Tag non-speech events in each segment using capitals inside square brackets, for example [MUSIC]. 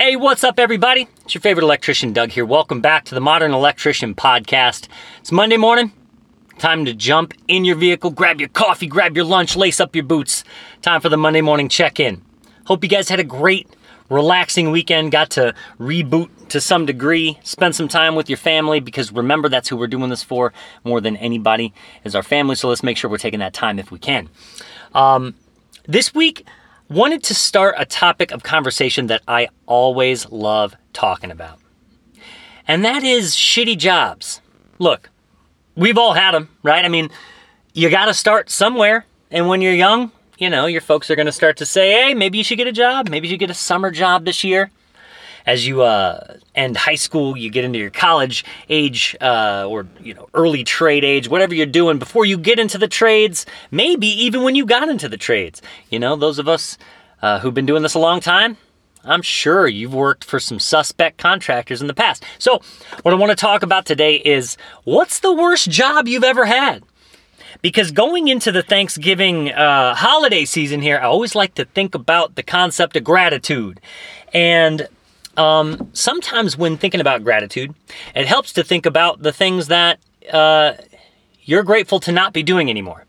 Hey, what's up, everybody? It's your favorite electrician, Doug here. Welcome back to the Modern Electrician Podcast. It's Monday morning. Time to jump in your vehicle, grab your coffee, grab your lunch, lace up your boots. Time for the Monday morning check in. Hope you guys had a great, relaxing weekend, got to reboot to some degree, spend some time with your family because remember, that's who we're doing this for more than anybody is our family. So let's make sure we're taking that time if we can. Um, this week, wanted to start a topic of conversation that I always love talking about. And that is shitty jobs. Look, we've all had them, right? I mean, you got to start somewhere. And when you're young, you know, your folks are going to start to say, hey, maybe you should get a job. Maybe you should get a summer job this year. As you uh, end high school, you get into your college age uh, or, you know, early trade age, whatever you're doing before you get into the trades, maybe even when you got into the trades. You know, those of us uh, who've been doing this a long time, I'm sure you've worked for some suspect contractors in the past. So, what I want to talk about today is what's the worst job you've ever had? Because going into the Thanksgiving uh, holiday season here, I always like to think about the concept of gratitude. And um, sometimes when thinking about gratitude, it helps to think about the things that uh, you're grateful to not be doing anymore.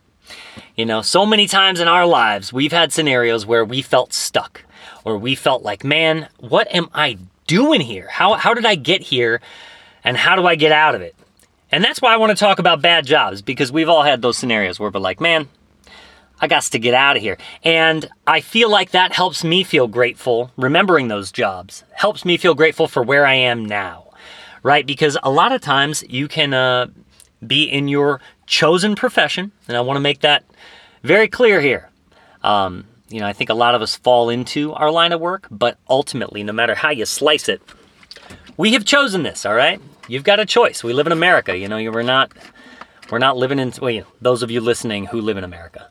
You know, so many times in our lives, we've had scenarios where we felt stuck or we felt like, man, what am I doing here? How, how did I get here? And how do I get out of it? And that's why I want to talk about bad jobs because we've all had those scenarios where we're like, man, I got to get out of here. And I feel like that helps me feel grateful, remembering those jobs, helps me feel grateful for where I am now, right? Because a lot of times you can uh, be in your chosen profession, and I want to make that very clear here. Um, you know, I think a lot of us fall into our line of work, but ultimately, no matter how you slice it, we have chosen this, all right? You've got a choice. We live in America, you know, we're not we're not living in well, you know, those of you listening who live in America.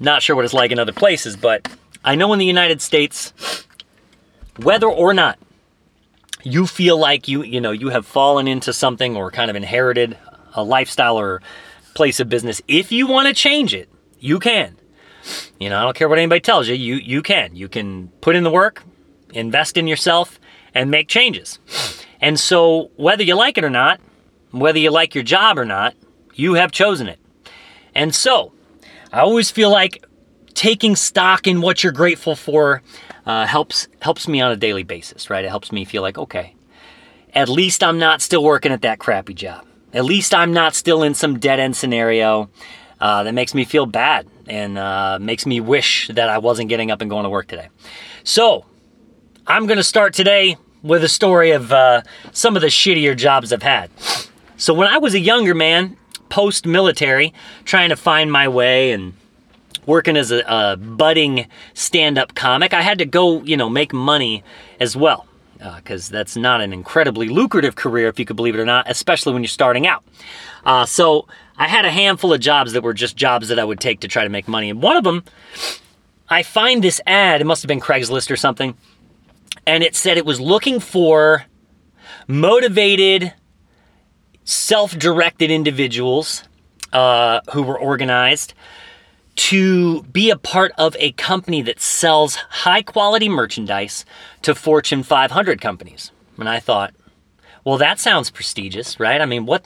Not sure what it's like in other places, but I know in the United States, whether or not you feel like you, you know, you have fallen into something or kind of inherited a lifestyle or place of business, if you want to change it, you can. You know, I don't care what anybody tells you, you you can. You can put in the work, invest in yourself and make changes. And so whether you like it or not, whether you like your job or not, you have chosen it. And so, I always feel like taking stock in what you're grateful for uh, helps helps me on a daily basis, right? It helps me feel like okay, at least I'm not still working at that crappy job. At least I'm not still in some dead end scenario uh, that makes me feel bad and uh, makes me wish that I wasn't getting up and going to work today. So I'm to start today with a story of uh, some of the shittier jobs I've had. So when I was a younger man, post military, trying to find my way and working as a, a budding stand up comic, I had to go, you know, make money as well. Because uh, that's not an incredibly lucrative career, if you could believe it or not, especially when you're starting out. Uh, so I had a handful of jobs that were just jobs that I would take to try to make money. And one of them, I find this ad, it must have been Craigslist or something, and it said it was looking for motivated self directed individuals uh, who were organized to be a part of a company that sells high quality merchandise to Fortune 500 companies. And I thought, well, that sounds prestigious, right? I mean, what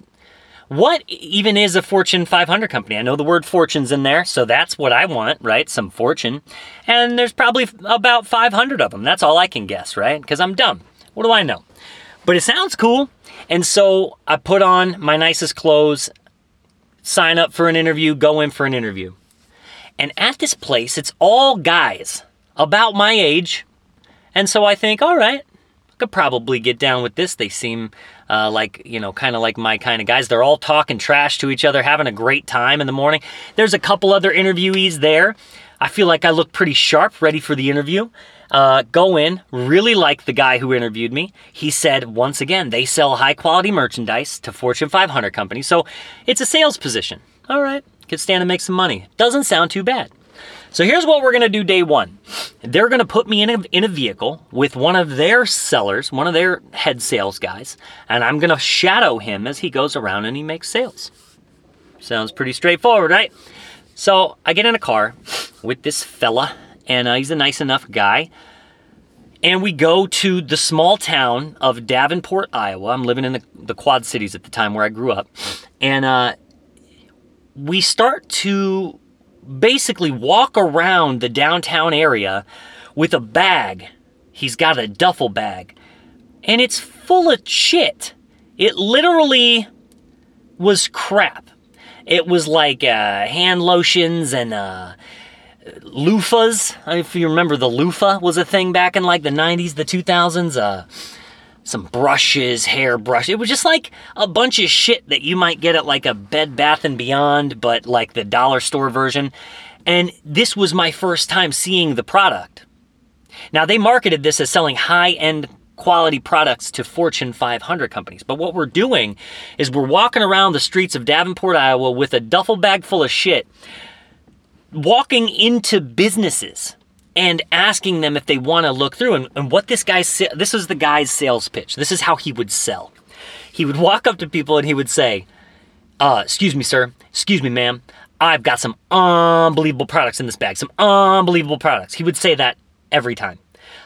what even is a Fortune 500 company? I know the word fortune's in there, so that's what I want, right? Some fortune. And there's probably about 500 of them. That's all I can guess, right? Because I'm dumb. What do I know? But it sounds cool. And so I put on my nicest clothes, sign up for an interview, go in for an interview. And at this place, it's all guys about my age. And so I think, all right, I could probably get down with this. They seem uh, like, you know, kind of like my kind of guys. They're all talking trash to each other, having a great time in the morning. There's a couple other interviewees there. I feel like I look pretty sharp, ready for the interview. Uh, go in, really like the guy who interviewed me. He said, once again, they sell high quality merchandise to Fortune 500 companies. So it's a sales position. All right, could stand to make some money. Doesn't sound too bad. So here's what we're gonna do day one. They're gonna put me in a, in a vehicle with one of their sellers, one of their head sales guys, and I'm gonna shadow him as he goes around and he makes sales. Sounds pretty straightforward, right? So I get in a car with this fella and uh, he's a nice enough guy. And we go to the small town of Davenport, Iowa. I'm living in the, the Quad Cities at the time where I grew up. And uh, we start to basically walk around the downtown area with a bag. He's got a duffel bag. And it's full of shit. It literally was crap. It was like uh, hand lotions and uh, loofahs. If you remember, the loofah was a thing back in like the 90s, the 2000s. Uh, some brushes, hair brush. It was just like a bunch of shit that you might get at like a Bed Bath and Beyond, but like the dollar store version. And this was my first time seeing the product. Now, they marketed this as selling high end quality products to Fortune 500 companies. But what we're doing is we're walking around the streets of Davenport, Iowa with a duffel bag full of shit, walking into businesses and asking them if they want to look through. And, and what this guy, this was the guy's sales pitch. This is how he would sell. He would walk up to people and he would say, uh, excuse me, sir. Excuse me, ma'am. I've got some unbelievable products in this bag. Some unbelievable products. He would say that every time.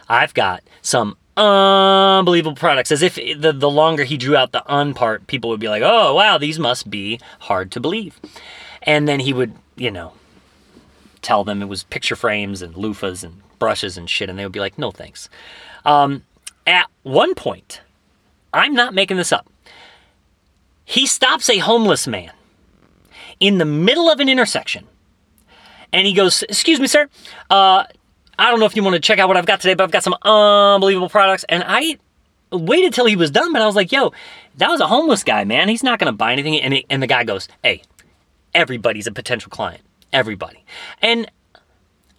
I've got some unbelievable products. As if the, the longer he drew out the un part, people would be like, oh, wow, these must be hard to believe. And then he would, you know, tell them it was picture frames and loofahs and brushes and shit. And they would be like, no thanks. Um, at one point, I'm not making this up, he stops a homeless man in the middle of an intersection. And he goes, Excuse me, sir. Uh, I don't know if you want to check out what I've got today, but I've got some unbelievable products. And I waited till he was done, but I was like, yo, that was a homeless guy, man. He's not going to buy anything. And, and the guy goes, hey, everybody's a potential client. Everybody. And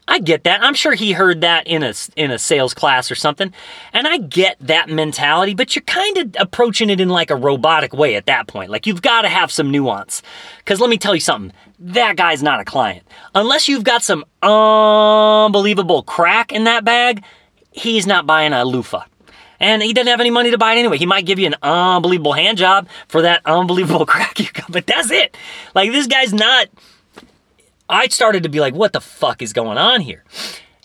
I get that. I'm sure he heard that in a in a sales class or something. And I get that mentality, but you're kind of approaching it in like a robotic way at that point. Like you've got to have some nuance. Cuz let me tell you something. That guy's not a client. Unless you've got some unbelievable crack in that bag, he's not buying a loofah. And he doesn't have any money to buy it anyway. He might give you an unbelievable hand job for that unbelievable [LAUGHS] crack you got, but that's it. Like this guy's not I started to be like, what the fuck is going on here?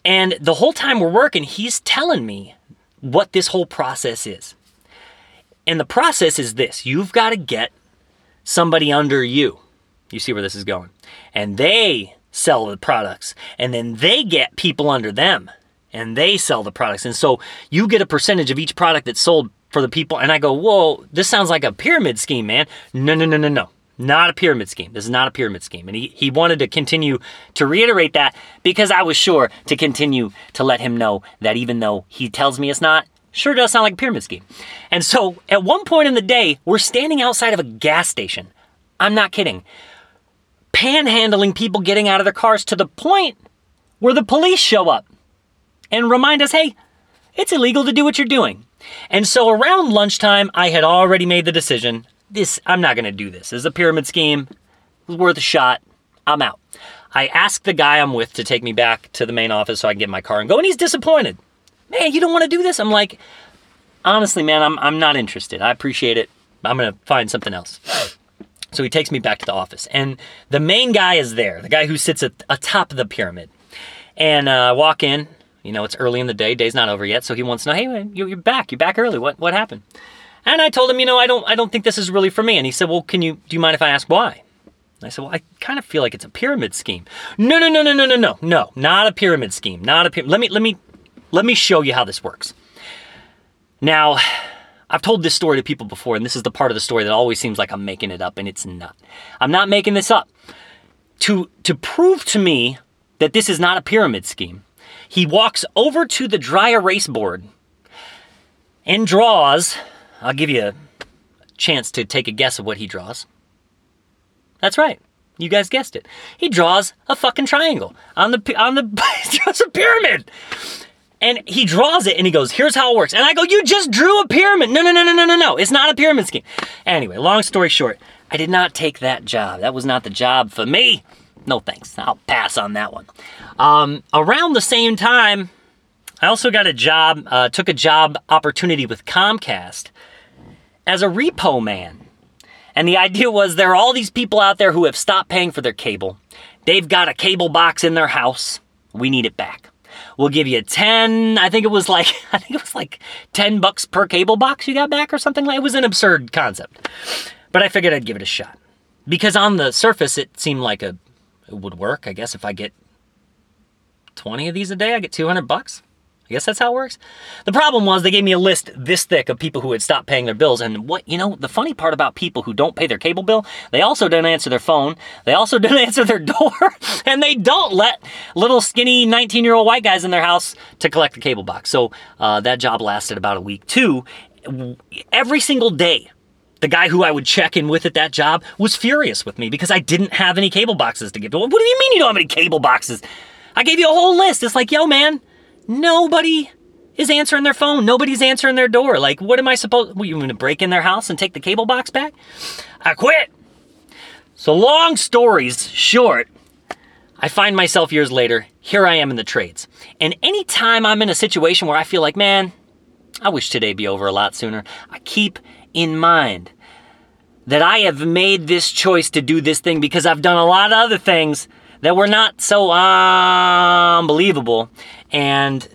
And the whole time we're working, he's telling me what this whole process is. And the process is this you've got to get somebody under you. You see where this is going. And they sell the products. And then they get people under them and they sell the products. And so you get a percentage of each product that's sold for the people. And I go, whoa, this sounds like a pyramid scheme, man. No, no, no, no, no. Not a pyramid scheme. This is not a pyramid scheme. And he, he wanted to continue to reiterate that because I was sure to continue to let him know that even though he tells me it's not, sure does sound like a pyramid scheme. And so at one point in the day, we're standing outside of a gas station. I'm not kidding. Panhandling people getting out of their cars to the point where the police show up and remind us hey, it's illegal to do what you're doing. And so around lunchtime, I had already made the decision this I'm not gonna do this. This is a pyramid scheme. Worth a shot. I'm out. I asked the guy I'm with to take me back to the main office so I can get my car and go, and he's disappointed. Man, you don't want to do this? I'm like, honestly, man, I'm I'm not interested. I appreciate it. I'm gonna find something else. [SNIFFS] So he takes me back to the office, and the main guy is there, the guy who sits at atop the pyramid. And uh, I walk in. You know, it's early in the day. Day's not over yet, so he wants to know, hey, man, you're back. You're back early. What what happened? And I told him, you know, I don't I don't think this is really for me. And he said, well, can you do you mind if I ask why? I said, well, I kind of feel like it's a pyramid scheme. No, no, no, no, no, no, no, no, not a pyramid scheme. Not a pyramid. Let me let me let me show you how this works. Now, I've told this story to people before, and this is the part of the story that always seems like I'm making it up, and it's not. I'm not making this up. To to prove to me that this is not a pyramid scheme, he walks over to the dry erase board and draws I'll give you a chance to take a guess of what he draws. That's right. You guys guessed it. He draws a fucking triangle on the on the [LAUGHS] he draws a pyramid. And he draws it and he goes, "Here's how it works." And I go, "You just drew a pyramid." No, no, no, no, no, no, no. It's not a pyramid scheme. Anyway, long story short, I did not take that job. That was not the job for me. No thanks. I'll pass on that one. Um, around the same time, I also got a job, uh, took a job opportunity with Comcast as a repo man. And the idea was there are all these people out there who have stopped paying for their cable. They've got a cable box in their house. We need it back. We'll give you 10, I think it was like, [LAUGHS] I think it was like 10 bucks per cable box you got back or something like It was an absurd concept. But I figured I'd give it a shot. Because on the surface, it seemed like a, it would work. I guess if I get 20 of these a day, I get 200 bucks. I guess that's how it works. The problem was they gave me a list this thick of people who had stopped paying their bills. And what, you know, the funny part about people who don't pay their cable bill, they also don't answer their phone. They also [LAUGHS] don't answer their door. [LAUGHS] and they don't let little skinny 19 year old white guys in their house to collect the cable box. So uh, that job lasted about a week too. Every single day, the guy who I would check in with at that job was furious with me because I didn't have any cable boxes to give to him. What do you mean you don't have any cable boxes? I gave you a whole list. It's like, yo, man, nobody is answering their phone. Nobody's answering their door. Like, what am I supposed? To- What, you going to break in their house and take the cable box back? I quit. So long stories short, I find myself years later. Here I am in the trades, and anytime I'm in a situation where I feel like, man, I wish today be over a lot sooner. I keep in mind that I have made this choice to do this thing because I've done a lot of other things that were not so unbelievable. And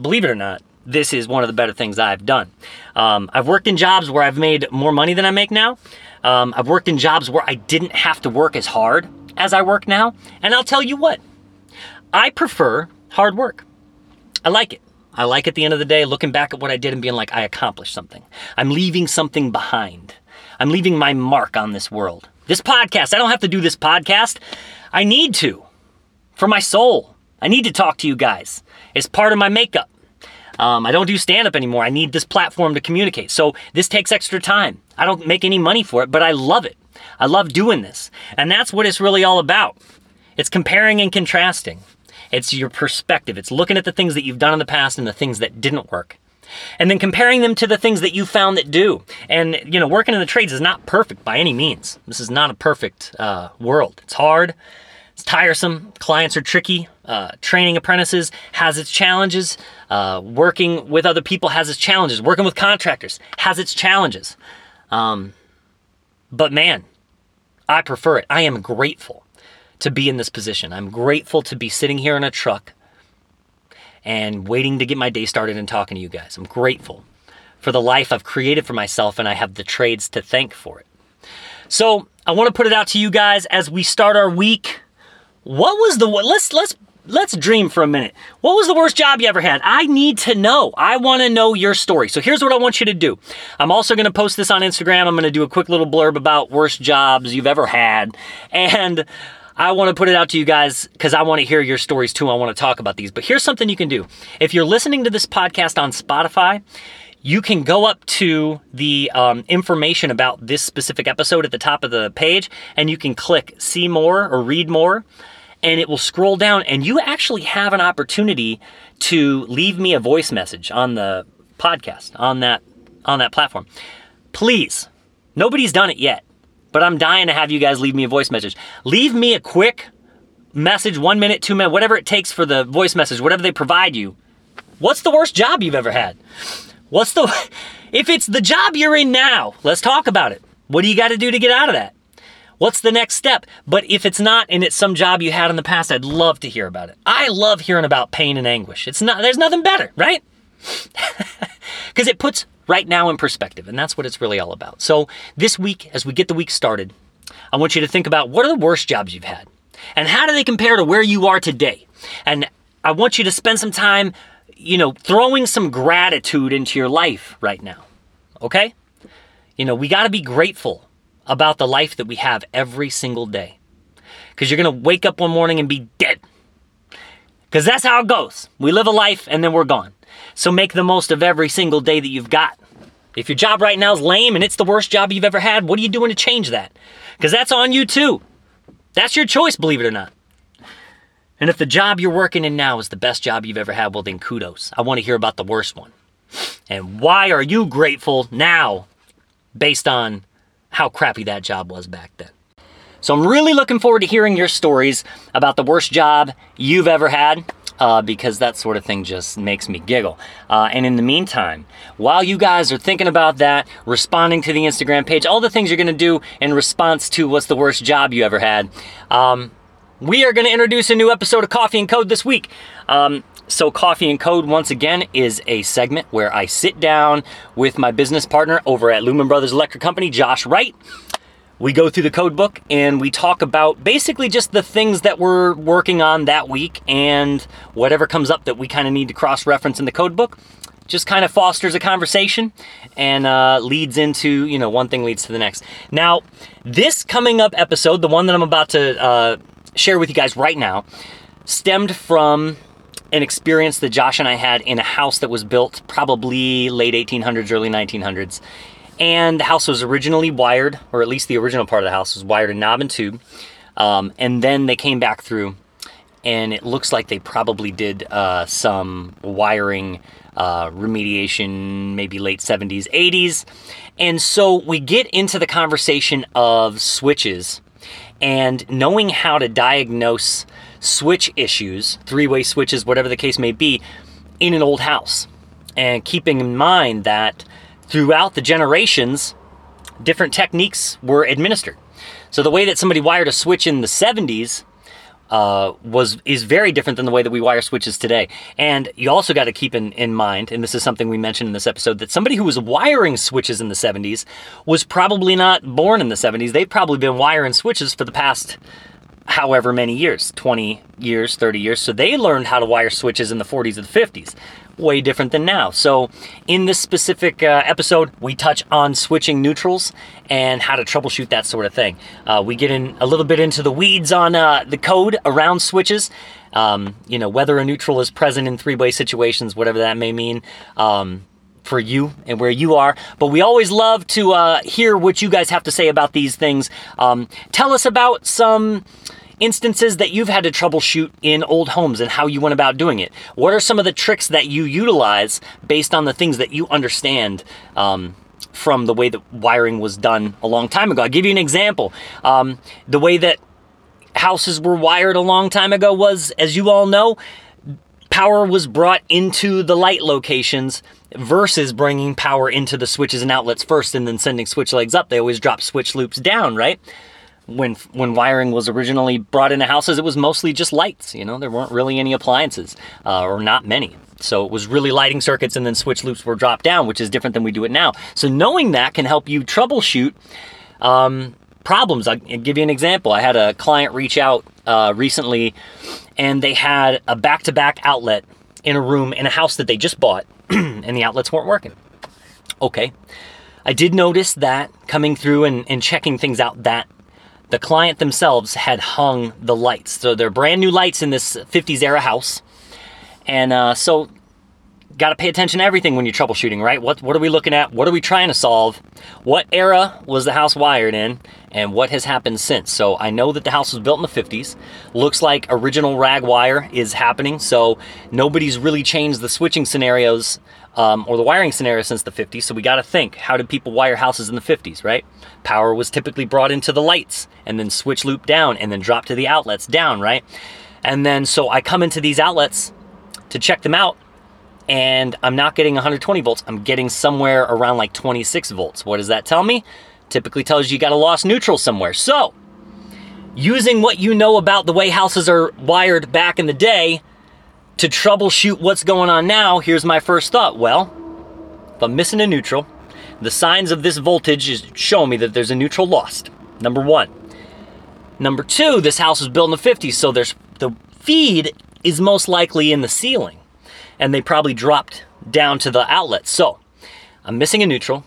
believe it or not, this is one of the better things I've done. Um, I've worked in jobs where I've made more money than I make now. Um, I've worked in jobs where I didn't have to work as hard as I work now. And I'll tell you what, I prefer hard work. I like it. I like at the end of the day looking back at what I did and being like, I accomplished something. I'm leaving something behind. I'm leaving my mark on this world. This podcast, I don't have to do this podcast. I need to for my soul. I need to talk to you guys. It's part of my makeup. Um, I don't do stand up anymore. I need this platform to communicate. So this takes extra time. I don't make any money for it, but I love it. I love doing this. And that's what it's really all about. It's comparing and contrasting. It's your perspective. It's looking at the things that you've done in the past and the things that didn't work. And then comparing them to the things that you found that do. And, you know, working in the trades is not perfect by any means. This is not a perfect uh, world. It's hard. It's tiresome. Clients are tricky. Uh, training apprentices has its challenges. Uh, working with other people has its challenges. Working with contractors has its challenges. Um, but man, I prefer it. I am grateful to be in this position. I'm grateful to be sitting here in a truck and waiting to get my day started and talking to you guys. I'm grateful for the life I've created for myself, and I have the trades to thank for it. So I want to put it out to you guys as we start our week. What was the let's let's let's dream for a minute. What was the worst job you ever had? I need to know. I want to know your story. So here's what I want you to do. I'm also going to post this on Instagram. I'm going to do a quick little blurb about worst jobs you've ever had. And I want to put it out to you guys because I want to hear your stories too. I want to talk about these. But here's something you can do. If you're listening to this podcast on Spotify, you can go up to the um, information about this specific episode at the top of the page and you can click see more or read more and it will scroll down and you actually have an opportunity to leave me a voice message on the podcast on that on that platform please nobody's done it yet but I'm dying to have you guys leave me a voice message. Leave me a quick message, one minute, two minutes, whatever it takes for the voice message, whatever they provide you. What's the worst job you've ever had? What's the, [LAUGHS] if it's the job you're in now, let's talk about it. What do you got to do to get out of that? What's the next step? But if it's not and it's some job you had in the past, I'd love to hear about it. I love hearing about pain and anguish. It's not, there's nothing better, right? [LAUGHS] Because it puts right now in perspective. And that's what it's really all about. So this week, as we get the week started, I want you to think about what are the worst jobs you've had? And how do they compare to where you are today? And I want you to spend some time, you know, throwing some gratitude into your life right now. Okay? You know, we got to be grateful about the life that we have every single day. Because you're going to wake up one morning and be dead. Because that's how it goes. We live a life and then we're gone. So make the most of every single day that you've got. If your job right now is lame and it's the worst job you've ever had, what are you doing to change that? Because that's on you too. That's your choice, believe it or not. And if the job you're working in now is the best job you've ever had, well, then kudos. I want to hear about the worst one. And why are you grateful now based on how crappy that job was back then? So I'm really looking forward to hearing your stories about the worst job you've ever had uh, because that sort of thing just makes me giggle. Uh, and in the meantime, while you guys are thinking about that, responding to the Instagram page, all the things you're to do in response to what's the worst job you ever had, um, we are to introduce a new episode of Coffee and Code this week. Um, So, Coffee and Code, once again, is a segment where I sit down with my business partner over at Lumen Brothers Electric Company, Josh Wright. We go through the code book and we talk about basically just the things that we're working on that week and whatever comes up that we kind of need to cross reference in the code book. Just kind of fosters a conversation and uh, leads into, you know, one thing leads to the next. Now, this coming up episode, the one that I'm about to uh, share with you guys right now, stemmed from an experience that Josh and I had in a house that was built probably late 1800s, early 1900s. And the house was originally wired, or at least the original part of the house was wired in knob and tube. Um, and then they came back through, and it looks like they probably did uh, some wiring uh, remediation, maybe late 70s, 80s. And so we get into the conversation of switches and knowing how to diagnose switch issues, three way switches, whatever the case may be, in an old house. And keeping in mind that throughout the generations, different techniques were administered. So the way that somebody wired a switch in the 70s uh, was is very different than the way that we wire switches today. And you also got to keep in, in mind, and this is something we mentioned in this episode, that somebody who was wiring switches in the 70s was probably not born in the 70s. They've probably been wiring switches for the past however many years 20 years 30 years. So they learned how to wire switches in the 40s and the 50s way different than now. So in this specific uh, episode we touch on switching neutrals and how to troubleshoot that sort of thing. Uh, we get in a little bit into the weeds on uh, the code around switches. Um, you know whether a neutral is present in three-way situations whatever that may mean um, for you and where you are. But we always love to uh, hear what you guys have to say about these things. Um, tell us about some instances that you've had to troubleshoot in old homes and how you went about doing it. What are some of the tricks that you utilize based on the things that you understand? Um, from the way that wiring was done a long time ago. I'll give you an example. Um, the way that houses were wired a long time ago was, as you all know, power was brought into the light locations versus bringing power into the switches and outlets first and then sending switch legs up. They always drop switch loops down, right? When when wiring was originally brought into houses, it was mostly just lights. You know, there weren't really any appliances, uh, or not many. So it was really lighting circuits, and then switch loops were dropped down, which is different than we do it now. So knowing that can help you troubleshoot um, problems. I'll give you an example. I had a client reach out uh, recently, and they had a back-to-back outlet in a room in a house that they just bought, [CLEARS THROAT] and the outlets weren't working. Okay. I did notice that coming through and, and checking things out that the client themselves had hung the lights. So they're brand new lights in this 50s era house. And uh, so, got to pay attention to everything when you're troubleshooting, right? What, what are we looking at? What are we trying to solve? What era was the house wired in? And what has happened since? So, I know that the house was built in the 50s. Looks like original rag wire is happening. So, nobody's really changed the switching scenarios um, or the wiring scenario since the 50s. So we got to think how did people wire houses in the 50s, right? Power was typically brought into the lights and then switch loop down and then drop to the outlets down, right? And then so I come into these outlets to check them out and I'm not getting 120 volts. I'm getting somewhere around like 26 volts. What does that tell me? Typically tells you you got a lost neutral somewhere. So, using what you know about the way houses are wired back in the day, to troubleshoot what's going on now, here's my first thought. Well, if I'm missing a neutral, the signs of this voltage is show me that there's a neutral lost. Number one. Number two, this house was built in the 50s, so there's the feed is most likely in the ceiling. And they probably dropped down to the outlet. So I'm missing a neutral.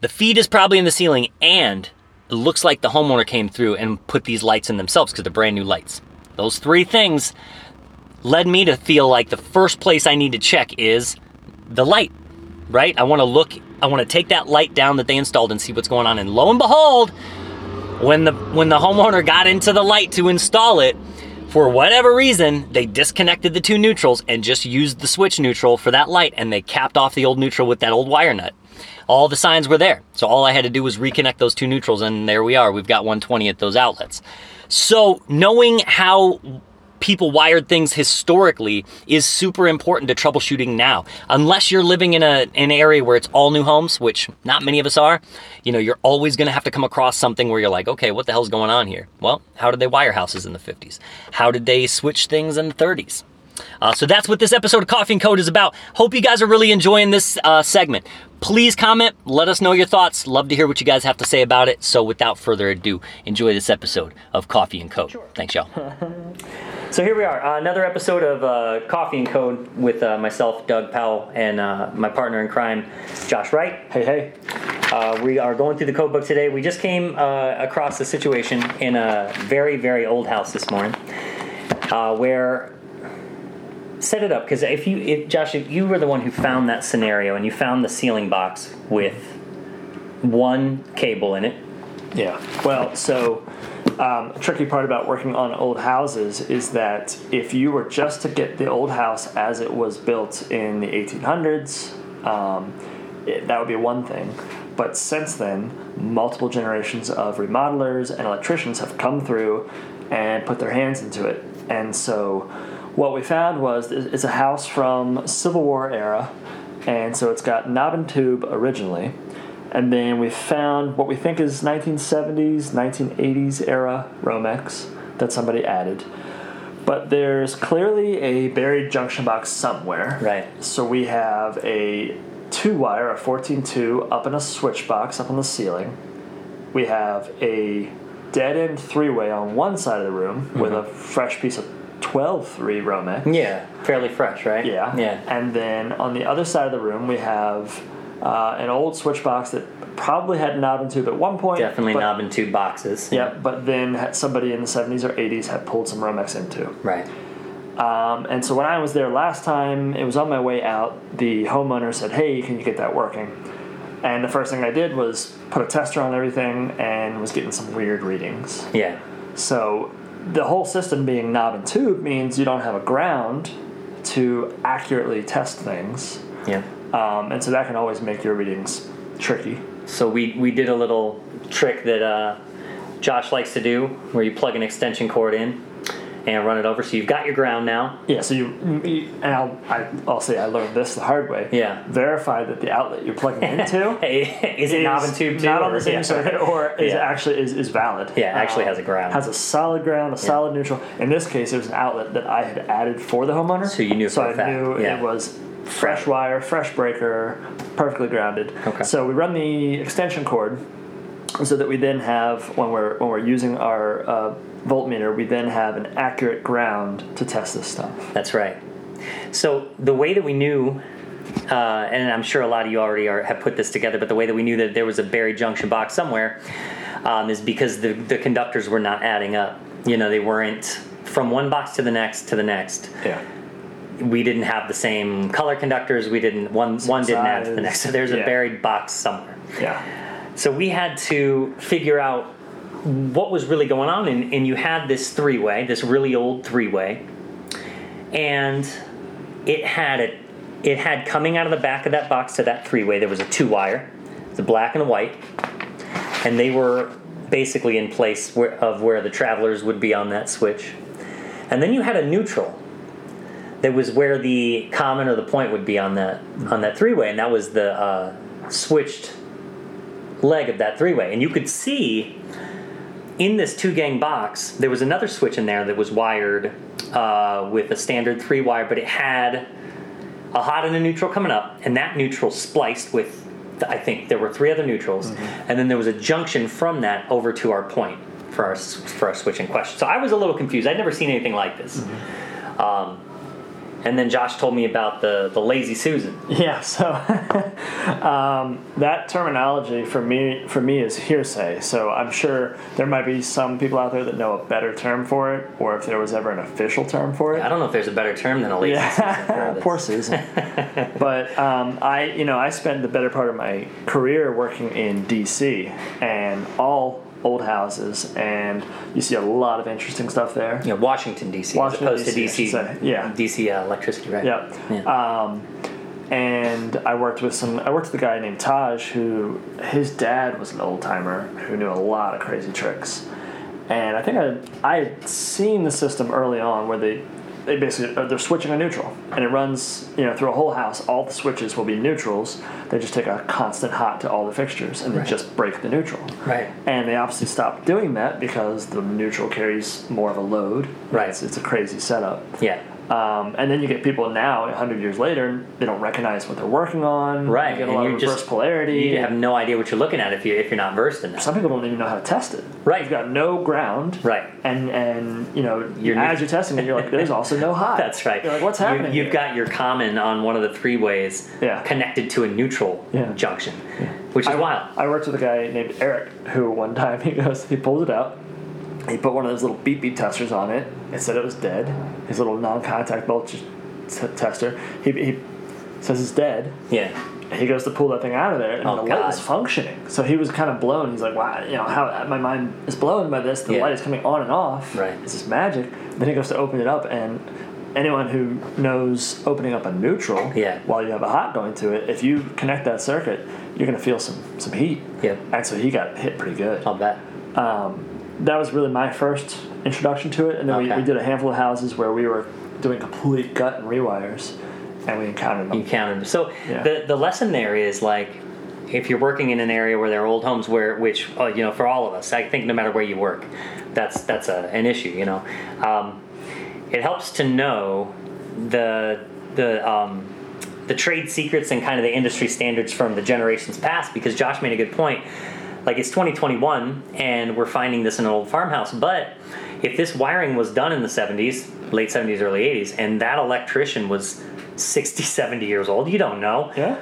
The feed is probably in the ceiling, and it looks like the homeowner came through and put these lights in themselves because they're brand new lights. Those three things led me to feel like the first place I need to check is the light, right? I want to look, I want to take that light down that they installed and see what's going on. And lo and behold, when the when the homeowner got into the light to install it, for whatever reason, they disconnected the two neutrals and just used the switch neutral for that light and they capped off the old neutral with that old wire nut. All the signs were there. So all I had to do was reconnect those two neutrals and there we are. We've got 120 at those outlets. So knowing how people wired things historically is super important to troubleshooting now. Unless you're living in a, an area where it's all new homes, which not many of us are, you know, you're always going to have to come across something where you're like, okay, what the hell's going on here? Well, how did they wire houses in the 50s? How did they switch things in the 30s? Uh, so that's what this episode of Coffee and Code is about. Hope you guys are really enjoying this uh, segment. Please comment, let us know your thoughts. Love to hear what you guys have to say about it. So without further ado, enjoy this episode of Coffee and Code. Thanks, y'all. [LAUGHS] so here we are, uh, another episode of uh, Coffee and Code with uh, myself, Doug Powell, and uh, my partner in crime, Josh Wright. Hey, hey. Uh, we are going through the code book today. We just came uh, across a situation in a very, very old house this morning uh, where set it up because if you, if Josh, if you were the one who found that scenario and you found the ceiling box with one cable in it. Yeah. Well, so um, tricky part about working on old houses is that if you were just to get the old house as it was built in the 1800s, um, it, that would be one thing. But since then, multiple generations of remodelers and electricians have come through and put their hands into it. And so, what we found was it's a house from Civil War era, and so it's got knob and tube originally. And then we found what we think is 1970s, 1980s era Romex that somebody added. But there's clearly a buried junction box somewhere. Right. So we have a two wire, a 14 2, up in a switch box up on the ceiling. We have a dead end three way on one side of the room with mm-hmm. a fresh piece of 12 3 Romex. Yeah, fairly fresh, right? Yeah. Yeah. And then on the other side of the room, we have uh, an old switch box that probably had knob and tube at one point. Definitely but, knob and tube boxes. Yeah, but then somebody in the 70s or 80s had pulled some Romex into. Right. Um, and so when I was there last time, it was on my way out. The homeowner said, "Hey, can you get that working?" And the first thing I did was put a tester on everything and was getting some weird readings. Yeah. So the whole system being knob and tube means you don't have a ground to accurately test things, Yeah. Um, and so that can always make your readings tricky. So we we did a little trick that uh, Josh likes to do, where you plug an extension cord in and run it over. So you've got your ground now. Yeah, so you, and I'll, I, I'll say I learned this the hard way. Yeah. Verify that the outlet you're plugging [LAUGHS] into Hey, is it knob and tube too? not on the same yeah. circuit or is Yeah. actually is, is valid. Yeah, actually Um, has a ground. Has a solid ground, a solid neutral. In this case, it was an outlet that I had added for the homeowner. So you knew So I fact, knew yeah. it was fresh wire, fresh breaker, perfectly grounded. Okay. So we run the extension cord so that we then have when we're when we're using our uh, voltmeter, we then have an accurate ground to test this stuff. That's right. So the way that we knew, uh, and I'm sure a lot of you already are, have put this together, but the way that we knew that there was a buried junction box somewhere um, is because the, the conductors were not adding up. You know, they weren't from one box to the next to the next. Yeah. We didn't have the same color conductors. We didn't one one didn't add to the next. So there's a buried box somewhere. Yeah. So we had to figure out what was really going on, and, and you had this three way, this really old three way, and it had a, it had coming out of the back of that box to that three way. There was a two wire, the black and a white, and they were basically in place where, of where the travelers would be on that switch, and then you had a neutral. That was where the common or the point would be on that on that three way, and that was the uh, switched leg of that three way. And you could see in this two gang box, there was another switch in there that was wired uh, with a standard three wire, but it had a hot and a neutral coming up, and that neutral spliced with, I think there were three other neutrals, and then there was a junction from that over to our point for our, for our switch in question. So I was a little confused. I'd never seen anything like this. Um, and then Josh told me about the, the lazy Susan. Yeah, so [LAUGHS] um, that terminology for me for me is hearsay. So I'm sure there might be some people out there that know a better term for it, or if there was ever an official term for it. I don't know if there's a better term than a lazy for Yeah, this. [LAUGHS] poor Susan. [LAUGHS] but um, I, you know, I spent the better part of my career working in D.C. and all old houses, and you see a lot of interesting stuff there. Yeah, Washington D.C. Washington, as opposed DC, to D.C. Yeah. D.C. Uh, electricity, right? Yep. Yeah. Um, and I worked with some. I worked with a guy named Taj, who his dad was an old timer who knew a lot of crazy tricks. And I think I I had seen the system early on where they they basically uh, they're switching a neutral, and it runs you know through a whole house. All the switches will be neutrals. They just take a constant hot to all the fixtures, and they Right. just break the neutral. Right. And they obviously stopped doing that because the neutral carries more of a load. Right. It's, it's a crazy setup. Yeah. Um, and then you get people now, 100 years later, they don't recognize what they're working on. Right, You get a and lot you're of just- reverse polarity. You have no idea what you're looking at if you're, if you're not versed in that. Some people don't even know how to test it. Right. You've got no ground. Right. And and you know You're- as you're testing it, you're like, there's also no [LAUGHS] high. That's right. You're like, what's happening? You've here? got your common on one of the three ways Yeah. connected to a neutral Yeah. junction, which is I, wild. I worked with a guy named Eric who one [LAUGHS] time he goes, he pulled it out. He put one of those little beep beep testers on it. It said it was dead. His little non-contact voltage t- tester. He, he says it's dead. Yeah. He goes to pull that thing out of there, and Oh, the light was functioning. So he was kind of blown. He's like, "Wow, you know how my mind is blown by this. The Yeah. light is coming on and off. Right. It's just magic." Then he goes to open it up, and anyone who knows opening up a neutral Yeah. while you have a hot going to it, if you connect that circuit, you're gonna feel some some heat. Yeah. And so he got hit pretty good. I'll bet. Um, that was really my first introduction to it, and then we, Okay. we did a handful of houses where we were doing complete gut and rewires, and we encountered them. You counted. So Yeah. the the lesson there is like if you're working in an area where there are old homes where which uh, you know for all of us I think no matter where you work that's that's a, an issue you know um, it helps to know the the um, the trade secrets and kind of the industry standards from the generations past because Josh made a good point like it's 2021 and we're finding this in an old farmhouse but if this wiring was done in the 70s late 70s early 80s and that electrician was 60 70 years old you don't know Yeah.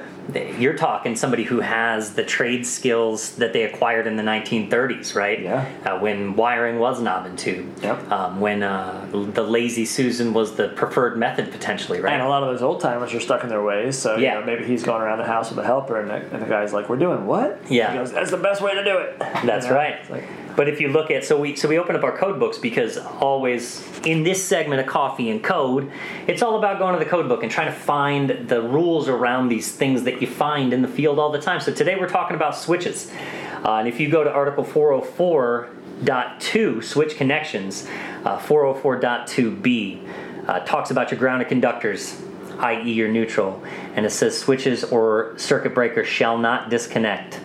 you're talking somebody who has the trade skills that they acquired in the 1930s, right? Yeah. Uh, when wiring was knob and tube. Yep. Um, when uh, the lazy Susan was the preferred method potentially, right? And a lot of those old timers are stuck in their ways, so you Yeah. know, maybe he's going around the house with a helper, and the, and the guy's like, "We're doing what?" Yeah. He goes, "That's the best way to do it." That's You know? right. It's like, But if you look at so we so we open up our code books because always in this segment of coffee and code, it's all about going to the code book and trying to find the rules around these things that you find in the field all the time. So today we're talking about switches, uh, and if you go to Article 404.2 switch connections, uh, 404.2b uh, talks about your grounded conductors i.e. your neutral, and it says switches or circuit breakers shall not disconnect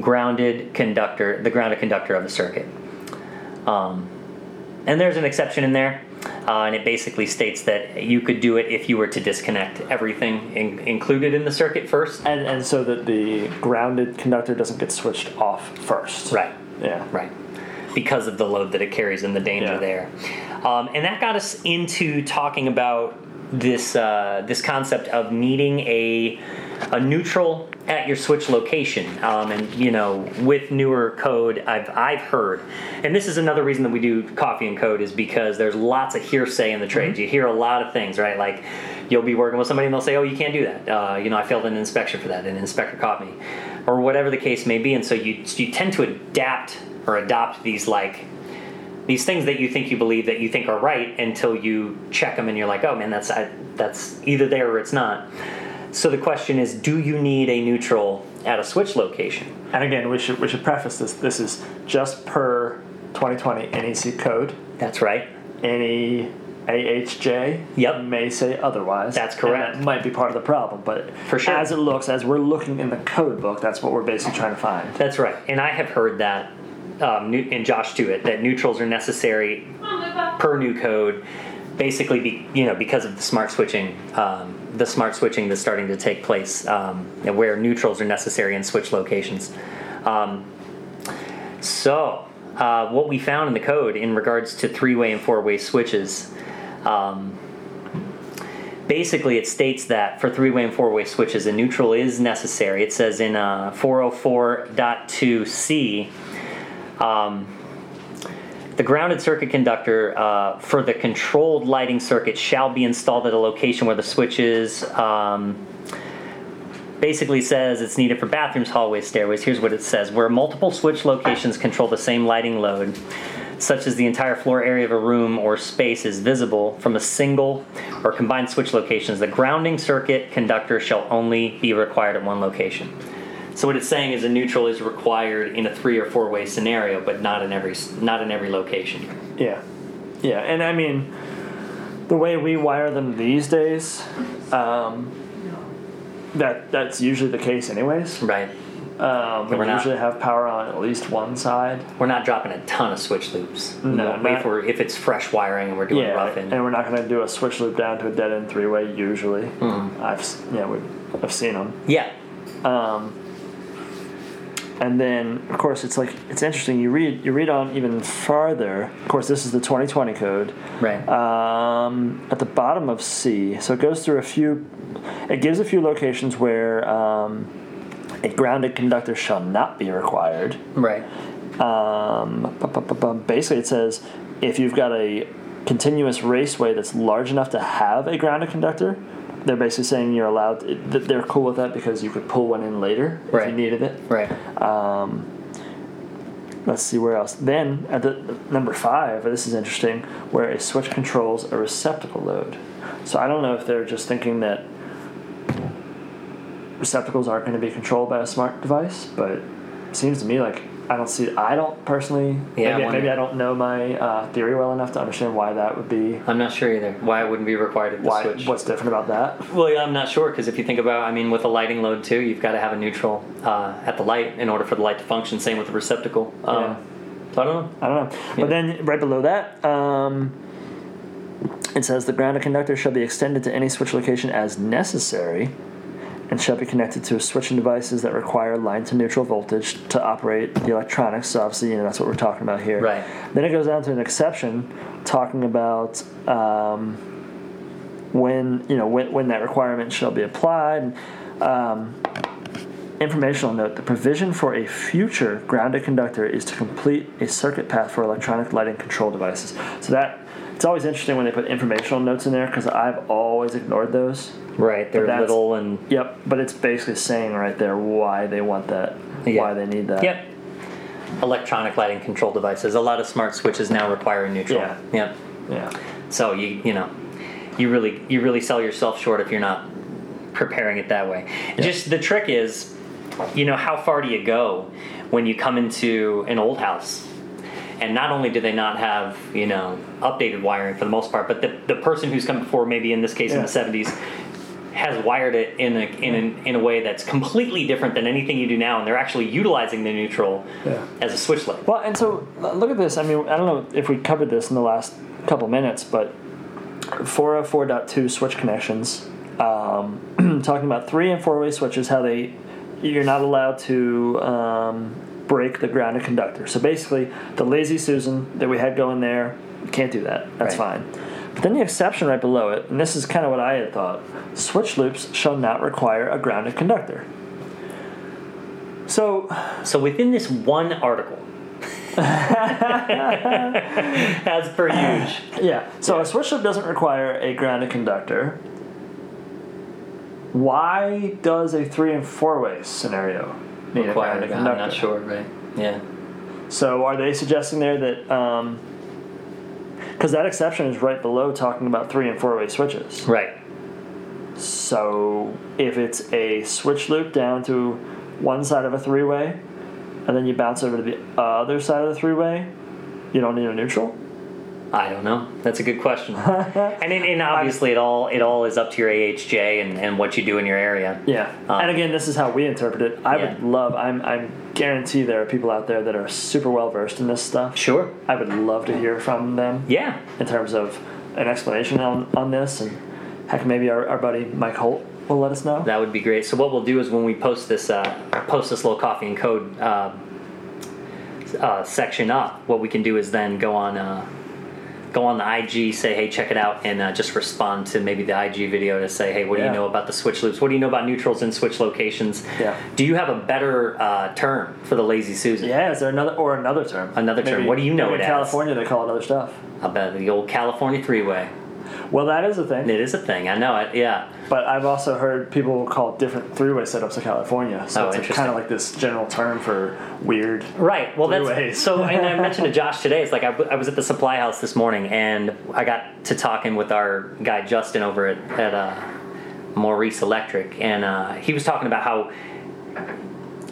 grounded conductor, the grounded conductor of the circuit. Um, and there's an exception in there, uh, and it basically states that you could do it if you were to disconnect everything in, included in the circuit first. and and so that the grounded conductor doesn't get switched off first. Right. Yeah. Right. Because of the load that it carries and the danger Yeah. there. Um, and that got us into talking about this uh, this concept of needing a a neutral at your switch location. Um, and you know, with newer code, I've I've heard, and this is another reason that we do coffee and code is because there's lots of hearsay in the trades. You hear a lot of things, right? Like you'll be working with somebody and they'll say, "Oh, you can't do that." Uh, you know, I failed an inspection for that, and an inspector caught me, or whatever the case may be. And so you you tend to adapt or adopt these like these things that you think you believe that you think are right until you check them and you're like, oh man, that's I, that's either there or it's not. So the question is, do you need a neutral at a switch location? And again, we should we should preface this. This is just per 2020 NEC code. That's right. Any AHJ Yep. may say otherwise. That's And correct. that might be part of the problem, but For sure. as it looks, as we're looking in the code book, that's what we're basically trying to find. That's right. And I have heard that, um, new- and Josh to it, that neutrals are necessary per new code, basically, be, you know, because of the smart switching, um, the smart switching that's starting to take place, um, where neutrals are necessary in switch locations. Um, so, uh, what we found in the code in regards to three-way and four-way switches. Um, basically it states that for three-way and four-way switches a neutral is necessary it says in uh, 404.2c um, the grounded circuit conductor uh, for the controlled lighting circuit shall be installed at a location where the switch is um, basically says it's needed for bathrooms hallways stairways here's what it says where multiple switch locations control the same lighting load such as the entire floor area of a room or space is visible from a single or combined switch locations, the grounding circuit conductor shall only be required at one location. So what it's saying is a neutral is required in a three or four way scenario, but not in every not in every location. Yeah, yeah, and I mean, the way we wire them these days, um, that that's usually the case, anyways. Right. Um, we We're not- usually have power on at least one side. We're not dropping a ton of switch loops. No, not- for if it's fresh wiring and we're doing yeah, rough in. and we're not going to do a switch loop down to a dead end three way usually. Mm-hmm. I've yeah, we I've seen them. Yeah. And then, of course, it's like it's interesting. You read you read on even farther. Of course, this is the 2020 code. Right. Um, at the bottom of C, so it goes through a few. It gives a few locations where um, a grounded conductor shall not be required. right. Um, basically, it says if you've got a continuous raceway that's large enough to have a grounded conductor, they're basically saying you're allowed. that they're cool with that because you could pull one in later if Right. you needed it. Right. Um, let's see where else. Then at the number five, this is interesting, where a switch controls a receptacle load. So I don't know if they're just thinking that receptacles aren't going to be controlled by a smart device, but it seems to me like I don't see. I don't personally. Yeah, maybe, wonder. maybe I don't know my uh, theory well enough to understand why that would be. I'm not sure either. Why it wouldn't be required Why? switch. What's different about that? Well, yeah, I'm not sure because if you think about, I mean, with a lighting load too, you've got to have a neutral uh, at the light in order for the light to function. Same with the receptacle. Um, Yeah. So I don't know. I don't know. But then right below that, um, it says the grounded conductor shall be extended to any switch location as necessary and shall be connected to switching devices that require line to neutral voltage to operate the electronics. So obviously, you know, that's what we're talking about here. Right. Then it goes down to an exception talking about um, when, you know, when, when that requirement shall be applied. Um, Informational note: The provision for a future grounded conductor is to complete a circuit path for electronic lighting control devices. So that it's always interesting when they put informational notes in there because I've always ignored those. Right. They're that's- little and Yep, but it's basically saying right there why they want that, Yeah. why they need that. Yep. Electronic lighting control devices. A lot of smart switches now require a neutral. Yeah. Yep. Yeah. So you you know, you really you really sell yourself short if you're not preparing it that way. Just the trick is, you know, how far do you go when you come into an old house? And not only do they not have, you know, updated wiring for the most part, but the, the person who's come before, maybe in this case in the 70s, has wired it in a, in, a, in a way that's completely different than anything you do now, and they're actually utilizing the neutral Yeah. as a switch light. Well, and so look at this. I mean, I don't know if we covered this in the last couple minutes, but 404.2 switch connections, um, [CLEARS THROAT] talking about three and four way switches, how they you're not allowed to um, break the grounded conductor. So basically, the lazy Susan that we had going there, can't do that. That's Right. fine. But then the exception right below it, and this is kind of what I had thought: switch loops shall not require a grounded conductor. So So within this one article, [LAUGHS] as per usual, Yeah. So a switch loop doesn't require a grounded conductor. Why does a three and four way scenario need required. a grounded I'm not sure, right? Yeah. So are they suggesting there that um, because that exception is right below talking about three and four way switches. Right. So if it's a switch loop down to one side of a three way, and then you bounce over to the other side of the three way, you don't need a neutral. I don't know. That's a good question. [LAUGHS] and, it, and obviously, it all it all is up to your AHJ and, and what you do in your area. Yeah, Um, and again, this is how we interpret it. I Yeah. would love. I'm. I'm guarantee there are people out there that are super well versed in this stuff. Sure. I would love to hear from them Yeah. in terms of an explanation on, on this, and heck, maybe our, our buddy Mike Holt will let us know. That would be great. So what we'll do is when we post this uh, post this little coffee and code uh, uh, section up, what we can do is then go on uh, go on the IG, say hey check it out, and uh, just respond to maybe the IG video to say hey what do Yeah. you know about the switch loops? What do you know about neutrals and switch locations? Yeah. Do you have a better uh, term for the lazy Susan? Yeah, is there another or another term? Another term. What do you know maybe it in as? California, they call it other stuff. About the old California three way. Well, that is a thing. It is a thing. I know it. Yeah. But I've also heard people call different three-way setups in California. So Oh, it's kind of like this general term for weird. Right. Well, Three that's so. And I [LAUGHS] mentioned to Josh today. It's like I was at the supply house this morning, and I got to talking with our guy Justin over at at uh, Maurice Electric, and uh, he was talking about how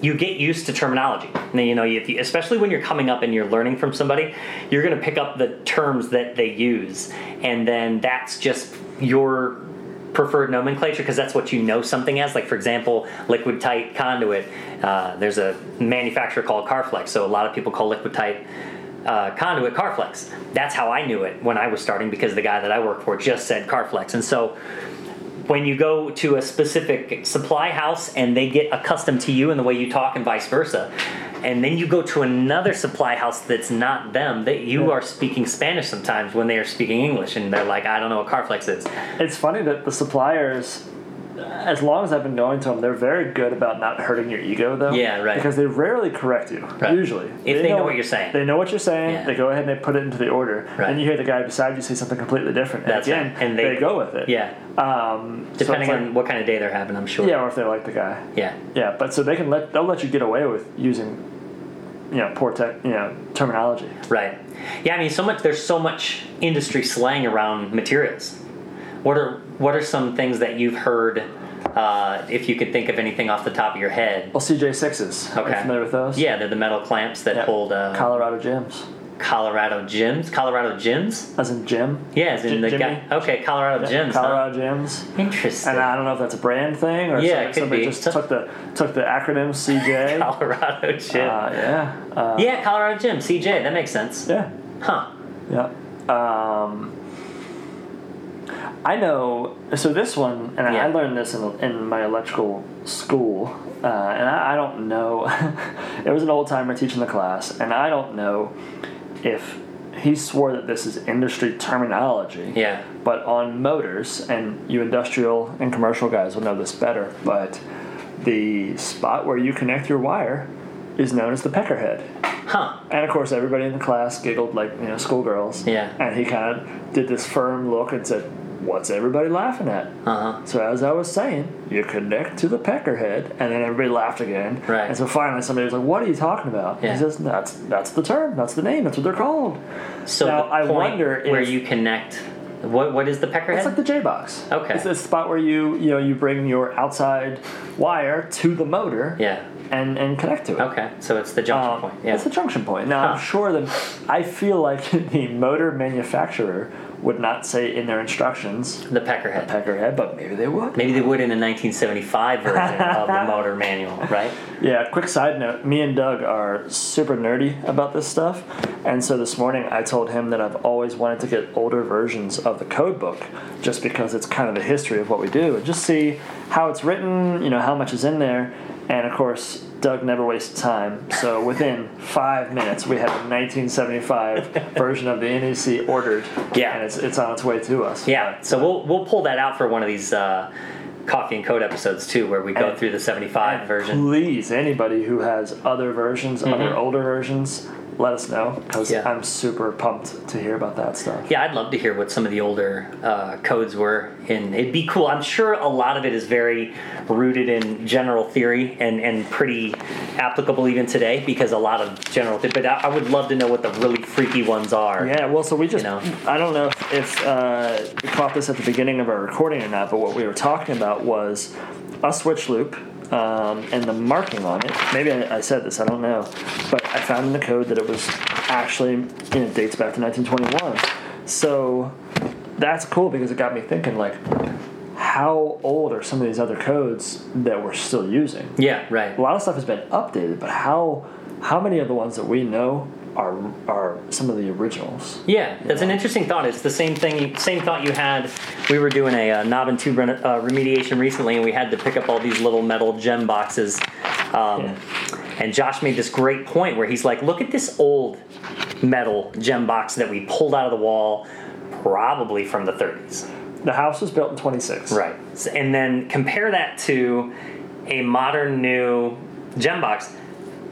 you get used to terminology. And, you know, you, especially when you're coming up and you're learning from somebody, you're going to pick up the terms that they use, and then that's just your preferred nomenclature because that's what you know something as. Like for example, liquid tight conduit. Uh, there's a manufacturer called Carflex, so a lot of people call liquid tight uh, conduit Carflex. That's how I knew it when I was starting because the guy that I work for just said Carflex, and so when you go to a specific supply house and they get accustomed to you and the way you talk and vice versa and then you go to another supply house that's not them that you Yeah. are speaking spanish sometimes when they are speaking english and they're like i don't know what carflex is It's funny that the suppliers, as long as I've been going to them, they're very good about not hurting your ego, though. Yeah, right. Because they rarely correct you. Right. Usually, If they know what you're saying. they know what you're saying. Yeah. They go ahead and they put it into the order. Right. Then you hear the guy beside you say something completely different, and That's again, right. And they- they, go with it. yeah Um, depending it's like- on what kind of day they're having i'm sure yeah, or if they like the guy. yeah Yeah, but so they can let they'll let you get away with using, you know, poor tech, you know, terminology. Right. Yeah, I mean, so much. There's so much industry slang around materials. What are what are some things that you've heard? Uh, if you could think of anything off the top of your head. Well, CJ sixes. Are you Okay. familiar with those? Yeah, they're the metal clamps that Yeah. hold uh, Colorado gyms, Colorado gyms. Colorado gyms. as in gym. Yeah, as in Gy- the Jimmy? guy. Okay, Colorado gyms. huh? Colorado gyms. Interesting. And I don't know if that's a brand thing or Yeah, somebody, somebody just took the took the acronym CJ. [LAUGHS] uh, Colorado gym. yeah. Uh, yeah, Colorado gym. CJ. That makes sense. yeah. Huh. Yeah. Um, I know. So this one, and Yeah. I learned this in, in my electrical school, uh, and I, I don't know. [LAUGHS] it was an old timer teaching the class, and I don't know if he swore that this is industry terminology. Yeah. But on motors, and you industrial and commercial guys will know this better, but the spot where you connect your wire is known as the pecker head. Huh. And of course, everybody in the class giggled like you know schoolgirls. Yeah. And he kind of did this firm look and said, "What's everybody laughing at?" Uh huh. So as I was saying, you connect to the pecker head, and then everybody laughed again. Right. And so finally, somebody was like, "What are you talking about?" Yeah. He says, "That's that's the term. That's the name. That's what they're called." So Now, I wonder where if- you connect. What what is the pecker It's like the J box. Okay. It's the spot where you you know you bring your outside wire to the motor. yeah. And and connect to it. Okay. So it's the junction Um, point. Yeah. It's the junction point. Now, I'm sure that I feel like [LAUGHS] the motor manufacturer would not say in their instructions the pecker head. pecker head, but maybe they would. Maybe they would in a 1975 version of the [LAUGHS] motor manual, right? Yeah, quick side note me and Doug are super nerdy about this stuff. And so this morning I told him that I've always wanted to get older versions of the code book just because it's kind of the history of what we do and just see how it's written, you know, how much is in there. And of course, Doug never wastes time. So within five minutes, we have a 1975 [LAUGHS] version of the NEC ordered. Yeah. And it's, it's on its way to us. Yeah. So we'll we'll pull that out for one of these uh, coffee and code episodes too, where we go And- through the 75 version. Please, anybody who has other versions, Mhm. other older versions, let us know because Yeah. I'm super pumped to hear about that stuff. Yeah, I'd love to hear what some of the older uh, codes were, and it'd be cool. I'm sure a lot of it is very rooted in general theory and, and pretty applicable even today because a lot of general theory. But I, I would love to know what the really freaky ones are. Yeah, well, so we just, know. I don't know if, if uh, we caught this at the beginning of our recording or not, but what we were talking about was a switch loop um, and the marking on it. Maybe I, I said this, I don't know. But I found in the code that it was actually, you know, it dates back to 1921. So that's cool because it got me thinking, like, how old are some of these other codes that we're still using? Yeah. Right. a lot of stuff has been updated, but how how many of the ones that we know are are some of the originals? Yeah, that's an interesting thought. It's the same thing, same thought you had. We were doing a, uh knob and tube reno- uh, remediation recently, and we had to pick up all these little metal gem boxes. Um, Yeah. And Josh made this great point where he's like, "Look at this old metal gem box that we pulled out of the wall, probably from the 30s." The house was built in 26. Right. And then compare that to a modern new gem box.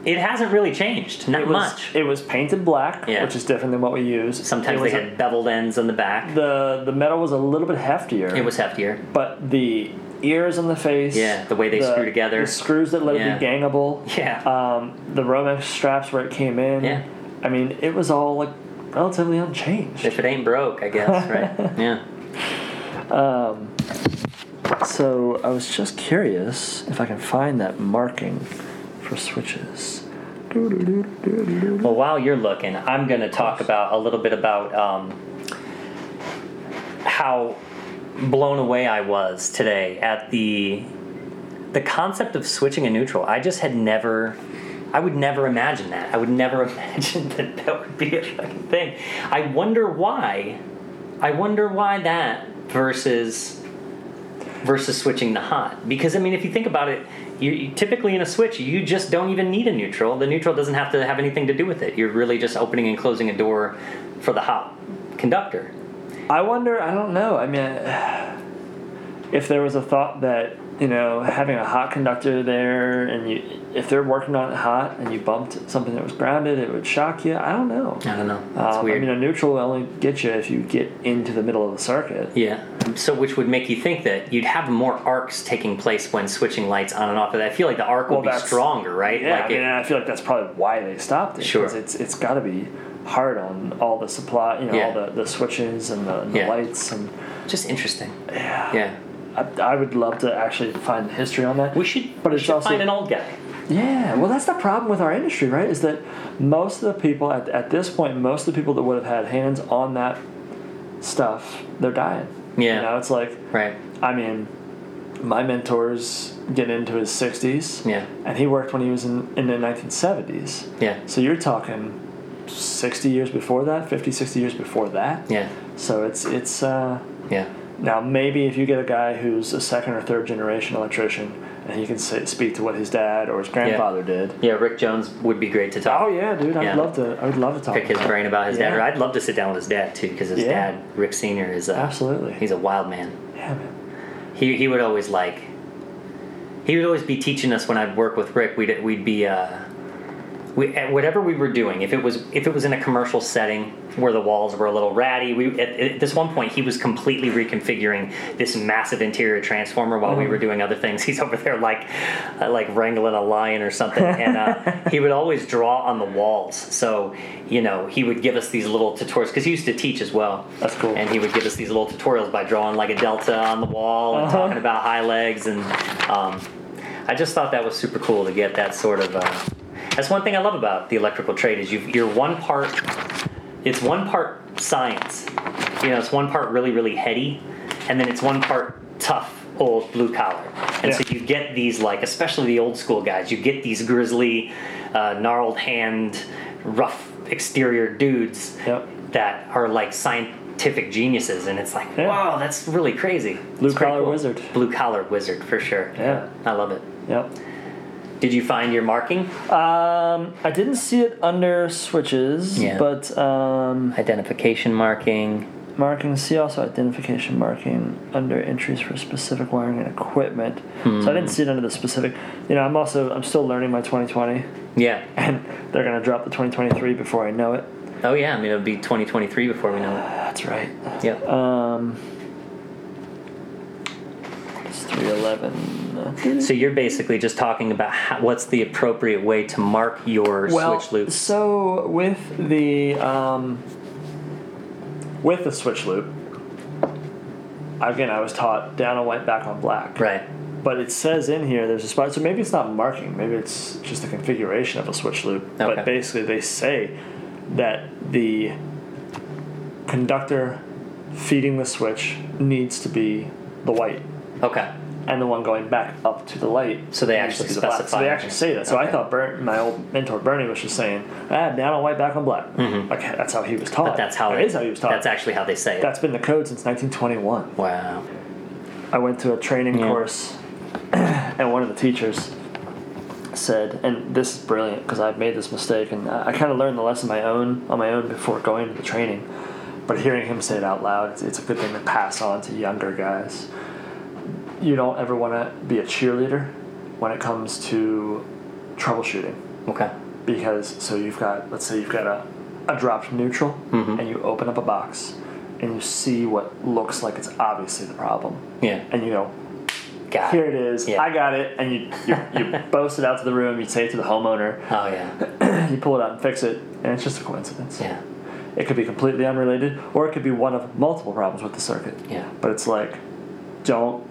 It hasn't really changed, not It was, much. It was painted black, Yeah. which is different than what we use. Sometimes they had beveled ends on the back. the the metal was a little bit heftier. It was heftier. but the ears on the face. Yeah, the way they screw together. The screws that let Yeah. it be gangable. Yeah. Um, the Romex straps where it came in. Yeah. I mean, it was all like relatively unchanged. If it ain't broke, I guess, [LAUGHS] right? yeah. Um, So I was just curious if I can find that marking for switches. Well, while you're looking, I'm going to talk about a little bit about um, how blown away I was today at the the concept of switching a neutral. I just had never. I would never imagine that. I would never [LAUGHS] imagine that that would be a fucking thing. I wonder why. I wonder why that versus versus switching to hot. Because I mean, if you think about it, you, you typically in a switch, you just don't even need a neutral. The neutral doesn't have to have anything to do with it. You're really just opening and closing a door for the hot conductor. I wonder. I don't know. I mean, [SIGHS] if there was a thought that you know having a hot conductor there, and you, if they're working on it hot, and you bumped something that was grounded, it would shock you. I don't know. I don't know. Um, I mean, a neutral will only get you if you get into the middle of the circuit. Yeah. So, which would make you think that you'd have more arcs taking place when switching lights on and off. I feel like the arc Well, would be stronger, right? Yeah, like I mean, I feel like that's probably why they stopped it. Sure. It's it's got to be hard on all the supply, you know, Yeah. all the, the switches and the, and the Yeah. lights and just interesting. yeah. Yeah. I, I would love to actually find history on that. We should, But we it's should also- find an old guy. Yeah, well, that's the problem with our industry, right? Is that most of the people at, at this point, most of the people that would have had hands on that stuff, they're dying. Yeah. You know, it's like, Right. I mean, my mentor's getting into his 60s, Yeah. and he worked when he was in, in the 1970s. Yeah. So you're talking 60 years before that, 50, 60 years before that. Yeah. So it's, it's, uh, Yeah. Now maybe if you get a guy who's a second or third generation electrician and he can say, speak to what his dad or his grandfather did. Yeah. Rick Jones would be great to talk. Oh yeah, dude! I'd Yeah. love to. I would love to talk. Pick his brain about his dad. Or I'd love to sit down with his dad too, because his Yeah. dad, Rick Senior, is uh, Absolutely. he's a wild man. yeah, man. he he would always like he would always be teaching us when I'd work with Rick we'd we'd be uh we at whatever we were doing if it was if it was in a commercial setting where the walls were a little ratty we at, at this one point he was completely reconfiguring this massive interior transformer while we were doing other things [LAUGHS] he's over there like uh, like wrangling a lion or something and uh, [LAUGHS] he would always draw on the walls so you know he would give us these little tutorials because he used to teach as well That's cool. and he would give us these little tutorials by drawing like a delta on the wall and Uh-huh. talking about high legs and um, I just thought that was super cool to get that sort of. Uh, that's one thing I love about the electrical trade is you you're one part. It's one part science, you know. It's one part really really heady, and then it's one part tough old blue collar. And so you get these like, especially the old school guys. You get these grizzly, uh, gnarled hand, rough exterior dudes Yep. that are like scientific geniuses, and it's like, Yeah. wow, that's really crazy. Blue collar wizard. Blue collar wizard for sure. Yeah. I love it. Yep. Did you find your marking? Um, I didn't see it under switches, Yeah. but um, Identification marking. marking. See also identification marking under entries for specific wiring and equipment. So I didn't see it under the specific. You know, I'm also I'm still learning my 2020, Yeah. and they're gonna drop the 2023 before I know it. Oh yeah. I mean, it'll be 2023 before we know it. That's right. Yeah. Um, it's 311. So you're basically just talking about how, what's the appropriate way to mark your well, switch loops. So with the um, with the switch loop, again, I was taught down on white, back on black. Right. But it says in here there's a spot. So maybe it's not marking. Maybe it's just a configuration of a switch loop. Okay. But basically, they say that the conductor feeding the switch needs to be the white, Okay. and the one going back up to the light. So they to actually the black. So they actually say that. So I Okay. thought Bert, my old mentor Bernie was just saying, ah, down on white, back on black. Like that's how he was taught. Mm-hmm. But that's how That it is how he was taught. That's actually how they say it. that's been the code since 1921. wow. I went to a training Yeah. course, [CLEARS THROAT] and one of the teachers said, and this is brilliant because I've made this mistake, and I kind of learned the lesson my own on my own before going to the training. But hearing him say it out loud, it's, it's a good thing to pass on to younger guys. You don't ever want to be a cheerleader when it comes to troubleshooting Okay. because so you've got let's say you've got a, a dropped neutral Mhm. and you open up a box and you see what looks like it's obviously the problem Yeah. and you go Got here it. it is Yeah. i got it and you you, [LAUGHS] you boast it out to the room you say it to the homeowner Oh yeah. [CLEARS THROAT] you pull it out and fix it and it's just a coincidence Yeah. it could be completely unrelated or it could be one of multiple problems with the circuit Yeah. but it's like don't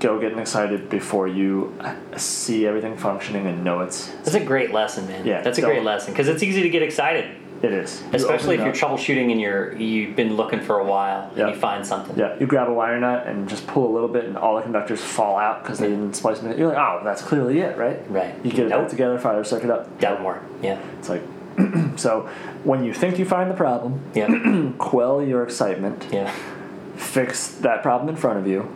go getting excited before you see everything functioning and know it's That's a great lesson, man. Yeah, That's a great lesson because it's easy to get excited. It is. You Especially if you're troubleshooting and you're you've been looking for a while and you find something. Yeah, you grab a wire nut and just pull a little bit, and all the conductors fall out because they didn't splice them. You're like, oh, that's clearly it, right? Right. You get it Nope. put together, fire the circuit up. Doesn't work. Yeah. It's like, [CLEARS THROAT] so when you think you find the problem, Yeah. [CLEARS THROAT] quell your excitement, yeah. fix that problem in front of you,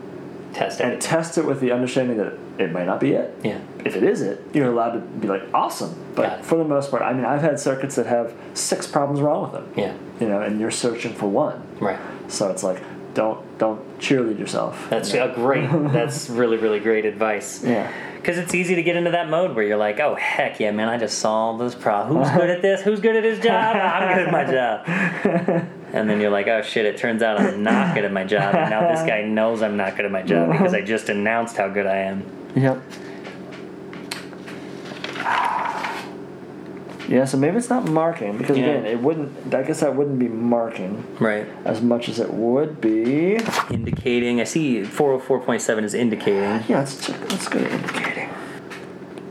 Test and it. test it with the understanding that it might not be it. Yeah. If it is it, you're allowed to be like, awesome. But for the most part, I mean, I've had circuits that have six problems wrong with them. Yeah. You know, and you're searching for one. Right. So it's like, don't don't cheerlead yourself. That's you know? a great. [LAUGHS] That's really really great advice. Yeah. Because it's easy to get into that mode where you're like, oh heck yeah, man, I just solved this problem. Who's good at this? Who's good at his job? I'm good at my job. [LAUGHS] And then you're like, oh shit, it turns out I'm not good at my job. And now this guy [LAUGHS] knows I'm not good at my job because I [LAUGHS] just announced how good I am. Yep. Yeah, so maybe it's not marking because Yeah. again, it wouldn't. I guess that wouldn't be marking Right. as much as it would be. Indicating. I see 404.7 is indicating. Yeah, let's check. Let's go to indicating.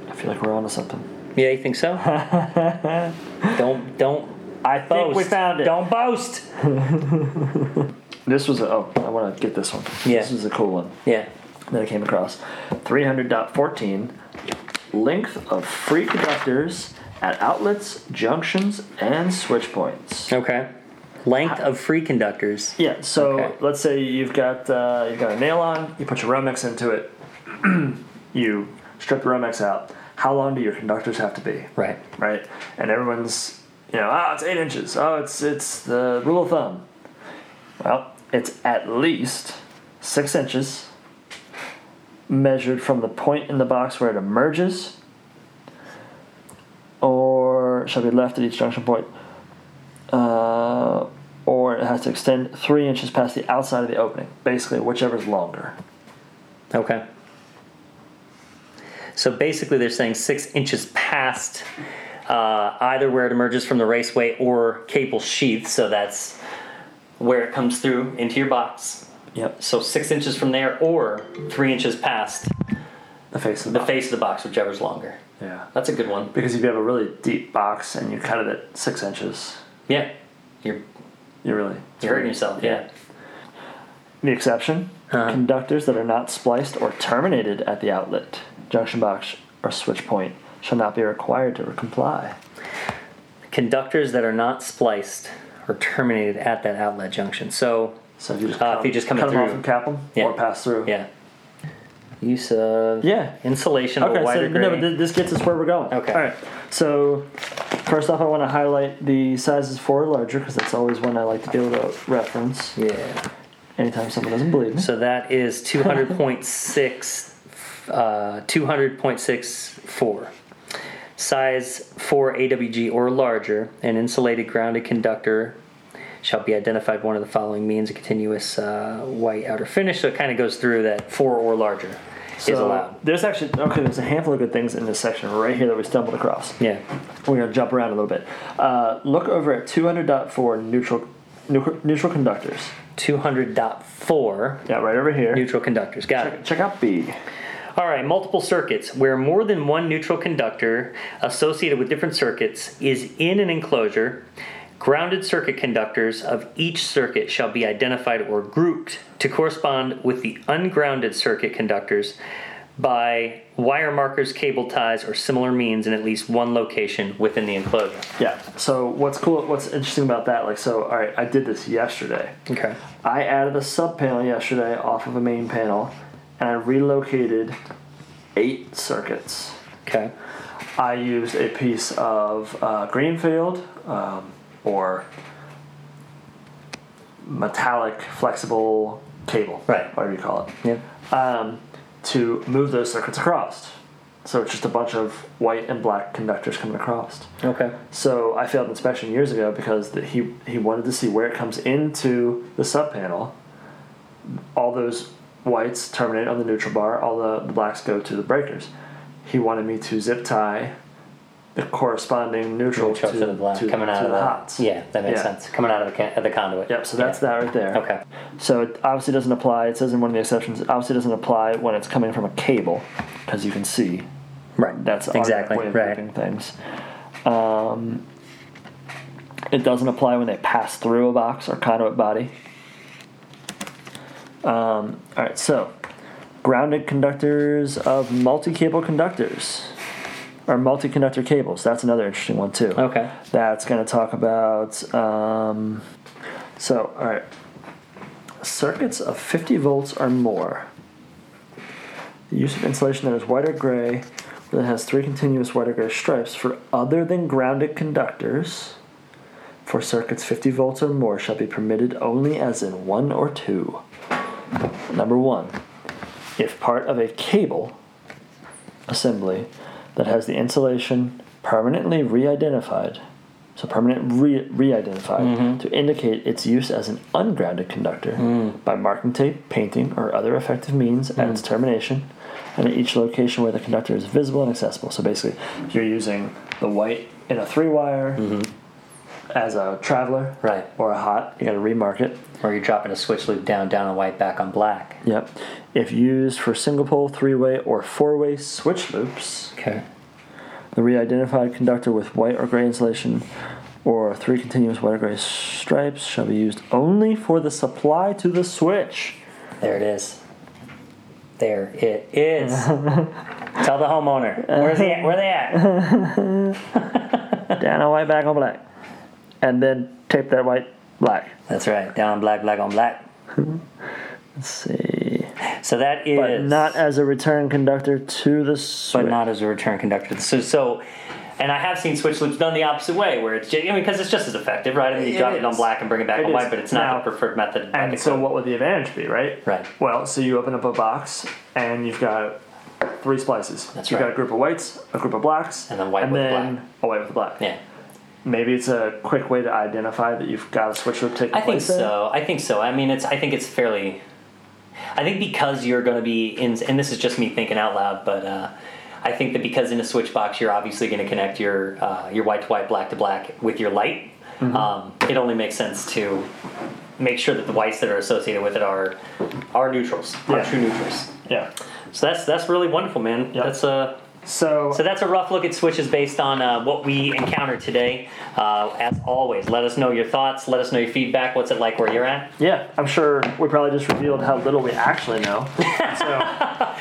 I feel like we're onto something. Yeah, you think so? [LAUGHS] don't don't I boast. think we found it. Don't boast. [LAUGHS] This was a. Oh, I want to get this one. Yeah. This is a cool one Yeah. that I came across. 300.14. Length of free conductors at outlets, junctions, and switch points. Okay. Length of free conductors. Yeah. So Okay. let's say you've got uh, you've got a nail on. You put your Romex into it. [CLEARS THROAT] you strip the Romex out. How long do your conductors have to be? Right. Right. And everyone's you know oh it's eight inches. Oh it's it's the rule of thumb. Well, it's at least six inches measured from the point in the box where it emerges or shall be left at each junction point uh, or it has to extend three inches past the outside of the opening basically whichever's longer Okay. So basically, they're saying six inches past uh, either where it emerges from the raceway or cable sheath. So that's where it comes through into your box. yep So six inches from there, or three inches past the face of the, the face of the box, whichever's longer. yeah That's a good one. because if you have a really deep box and you cut it at six inches Yeah, you're you're really you're hurting yourself. Yeah. the exception Uh-huh. conductors that are not spliced or terminated at the outlet junction box or switch point shall not be required to comply Conductors that are not spliced or terminated at that outlet junction. So so if you just Uh, cut, if you just come cut them off through. and cap them Yeah. or pass through yeah. Use of Yeah. insulation of Okay, a wider so, no, but this gets us where we're going. Okay. All right. So, first off, I want to highlight the sizes four or larger because that's always one I like to be able to reference yeah. anytime someone doesn't believe me. So that is 200.6, uh, 200.64. Size 4 AWG or larger, an insulated grounded conductor shall be identified one of the following means a continuous uh, white outer finish. So it kind of goes through that 4 or larger is allowed. There's actually okay. There's a handful of good things in this section right here that we stumbled across. Yeah. We're gonna jump around a little bit. Uh, look over at 200.4 neutral neutral, neutral conductors. 200.4 Yeah, right over here. neutral conductors. Got it. Check out B. All right, multiple circuits where more than one neutral conductor associated with different circuits is in an enclosure. Grounded circuit conductors of each circuit shall be identified or grouped to correspond with the ungrounded circuit conductors by wire markers, cable ties, or similar means in at least one location within the enclosure. Yeah. So what's cool? What's interesting about that? Like, so all right, I did this yesterday. Okay. I added a sub panel yesterday off of a main panel, and I relocated eight circuits. Okay. I used a piece of uh, Greenfield um, or metallic flexible cable, Right. Whatever you call it, Yeah. um, to move those circuits across. So it's just a bunch of white and black conductors coming across. Okay. So I failed inspection years ago because the, he he wanted to see where it comes into the sub panel. All those whites terminate on the neutral bar. All the, the blacks go to the breakers. He wanted me to zip tie the corresponding neutral, Neutral to, to the black to, coming out to of the, the hots. Yeah, that makes Yeah. sense. Coming out of the, the conduit. Yep. So that's Yeah. that right there. Okay. So it obviously doesn't apply. It says in one of the exceptions. It obviously doesn't apply when it's coming from a cable, because you can see Right. That's exactly way of right. things. Um, It doesn't apply when they pass through a box or conduit body. Um, all right, so grounded conductors of multi-cable conductors or multi-conductor cables. That's another interesting one too. Okay. That's going to talk about. Um, so, all right, circuits of 50 volts or more. The use of insulation that is white or gray, that has three continuous white or gray stripes for other than grounded conductors. For circuits 50 volts or more shall be permitted only as in one or two. Number one, if part of a cable assembly that has the insulation permanently re-identified, so permanent re- re-identified mm-hmm. to indicate its use as an ungrounded conductor mm. by marking tape, painting, or other effective means at mm. its termination, and at each location where the conductor is visible and accessible. So basically, you're using the white in a three-wire mm-hmm. As a traveler, Right. or a hot, you got to remark it. Or you're dropping a switch loop down, down on white, back on black. Yep. If used for single pole, three way, or four way switch loops, Okay. the re identified conductor with white or gray insulation or three continuous white or gray stripes shall be used only for the supply to the switch. There it is. There it is. [LAUGHS] Tell the homeowner. Where's he at? Where they at? [LAUGHS] [LAUGHS] Down on white, back on black. And then tape that white black. That's right. Down black, black on black. [LAUGHS] Let's see. So that is. But not as a return conductor to the switch. but not as a return conductor. So, so, and I have seen switch loops done the opposite way, where it's just, I mean, because it's just as effective, right? I mean, you It drop it on black and bring it back It on is. white, but it's not Now- the preferred method. And so, what would the advantage be, right? Right. Well, so you open up a box and you've got three splices. That's you've right. got a group of whites, a group of blacks, And then white and with then black. a white with black. Yeah, Maybe it's a quick way to identify that you've got a switch loop taking I think place so. I think so. I mean, it's. I think it's fairly. I think because you're going to be in, and this is just me thinking out loud, but uh, I think that because in a switch box you're obviously going to connect your uh, your white to white, black to black with your light. Mm-hmm. Um, it only makes sense to make sure that the whites that are associated with it are are neutrals, are Yeah. true neutrals. Yeah. So that's that's really wonderful, man. Yep. That's uh, So, so that's a rough look at switches based on uh, what we encountered today. Uh, as always, let us know your thoughts. Let us know your feedback. What's it like where you're at? yeah, I'm sure we probably just revealed how little we actually know. [LAUGHS] So,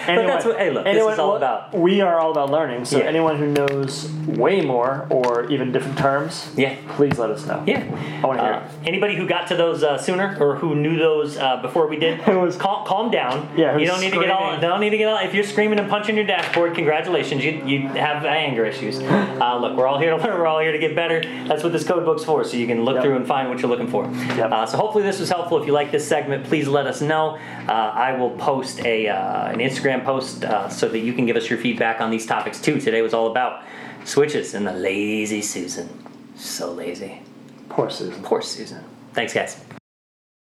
anyone, that's what- hey, look, this is all about. We are all about learning. So, Yeah. anyone who knows way more or even different terms, Yeah. please let us know. Yeah. I want to hear Uh, anybody who got to those uh, sooner or who knew those uh, before we did, [LAUGHS] was- calm, calm down. Yeah, you don't need to get all. Don't need to get all. If you're screaming and punching your dashboard, congratulations. You you have anger issues. Uh, look, we're all here to learn. We're all here to get better. That's what this code book's for. So you can look Yep. through and find what you're looking for. Yep. Uh, so hopefully this was helpful. If you like this segment, please let us know. Uh, I will post a uh, an Instagram post uh, so that you can give us your feedback on these topics too. Today was all about switches and the lazy Susan. So lazy. Poor Susan. Poor Susan. Thanks, guys.